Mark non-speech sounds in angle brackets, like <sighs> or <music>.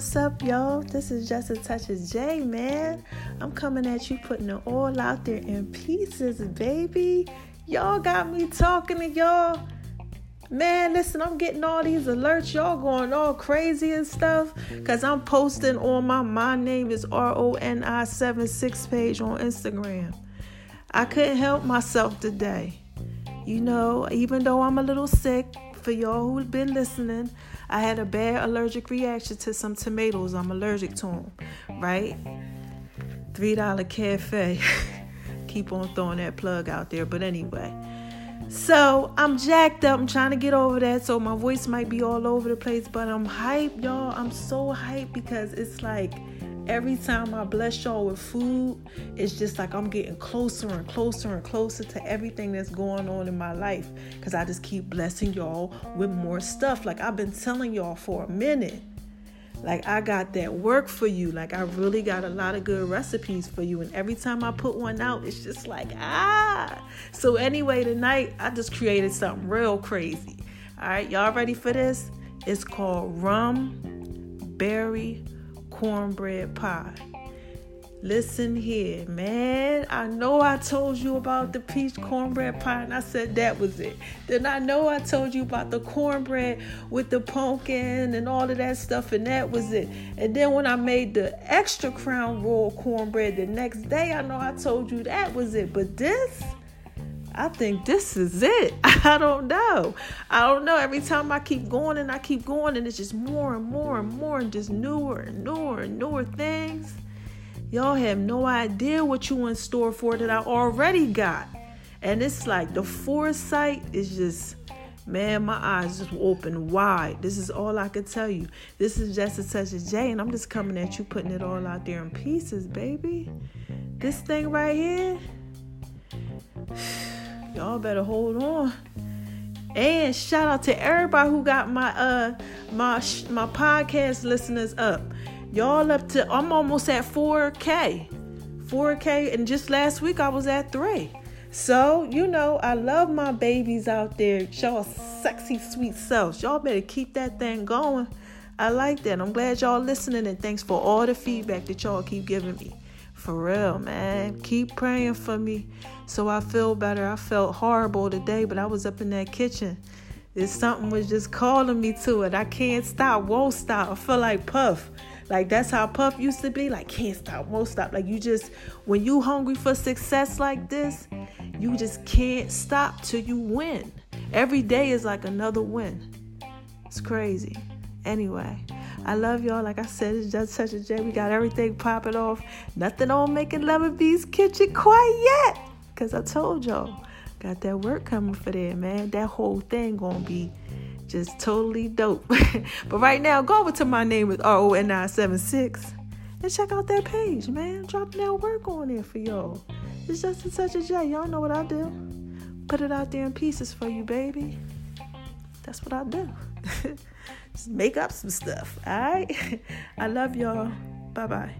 what's up, y'all? This is Just a Touch of J, man. I'm coming at you, putting it all out there in pieces, baby. Y'all got me talking to y'all. Man, listen, I'm getting all these alerts. Y'all going all crazy and stuff. Cause I'm posting on my My Name is R-O-N-I 76 page on Instagram. I couldn't help myself today. You know, even though I'm a little sick, for y'all who've been listening, I had a bad allergic reaction to some tomatoes. I'm allergic to them, right? $3 cafe. <laughs> Keep on throwing that plug out there. But anyway, so I'm jacked up. I'm trying to get over that. So my voice might be all over the place, but I'm hyped, y'all. I'm so hyped because it's like every time I bless y'all with food, it's just like I'm getting closer and closer and closer to everything that's going on in my life. Because I just keep blessing y'all with more stuff. Like I've been telling y'all for a minute. Like I got that work for you. Like I really got a lot of good recipes for you. And every time I put one out, it's just like, ah. So anyway, tonight I just created something real crazy. All right, y'all ready for this? It's called rum berry cornbread pie. Listen here, man. I know I told you about the peach cornbread pie, and I said that was it. Then I know I told you about the cornbread with the pumpkin and all of that stuff, and that was it. And then when I made the extra crown royal cornbread the next day, I know I told you that was it. But this, I think this is it. <laughs> I don't know. I don't know. Every time I keep going and I keep going, and it's just more and more and more, and just newer and newer and newer things. Y'all have no idea what you in store for that I already got. And it's like the foresight is just, man, my eyes just open wide. This is all I could tell you. This is just a touch of J, and I'm just coming at you, putting it all out there in pieces, baby. This thing right here <sighs> <sighs> y'all better hold on. And shout out to everybody who got my uh my my podcast listeners up. Y'all up to I'm almost at 4k. 4k and just last week I was at 3. So, you know, I love my babies out there. Y'all sexy sweet selves. Y'all better keep that thing going. I like that. I'm glad y'all listening and thanks for all the feedback that y'all keep giving me. For real, man. Keep praying for me so I feel better. I felt horrible today, but I was up in that kitchen. It's something was just calling me to it. I can't stop, won't stop. I feel like Puff. Like that's how Puff used to be. Like can't stop, won't stop. Like you just when you hungry for success like this, you just can't stop till you win. Every day is like another win. It's crazy. Anyway, I love y'all. Like I said, it's just such a a J. We got everything popping off. Nothing on making Love and Bees Kitchen quite yet. Cause I told y'all, got that work coming for there, man. That whole thing gonna be just totally dope. <laughs> but right now, go over to my name with R O N I 76 and check out that page, man. Dropping that work on there for y'all. It's just such a touch of J. Y'all know what I do. Put it out there in pieces for you, baby. That's what I do. <laughs> Make up some stuff. All right. <laughs> I love y'all. Bye bye.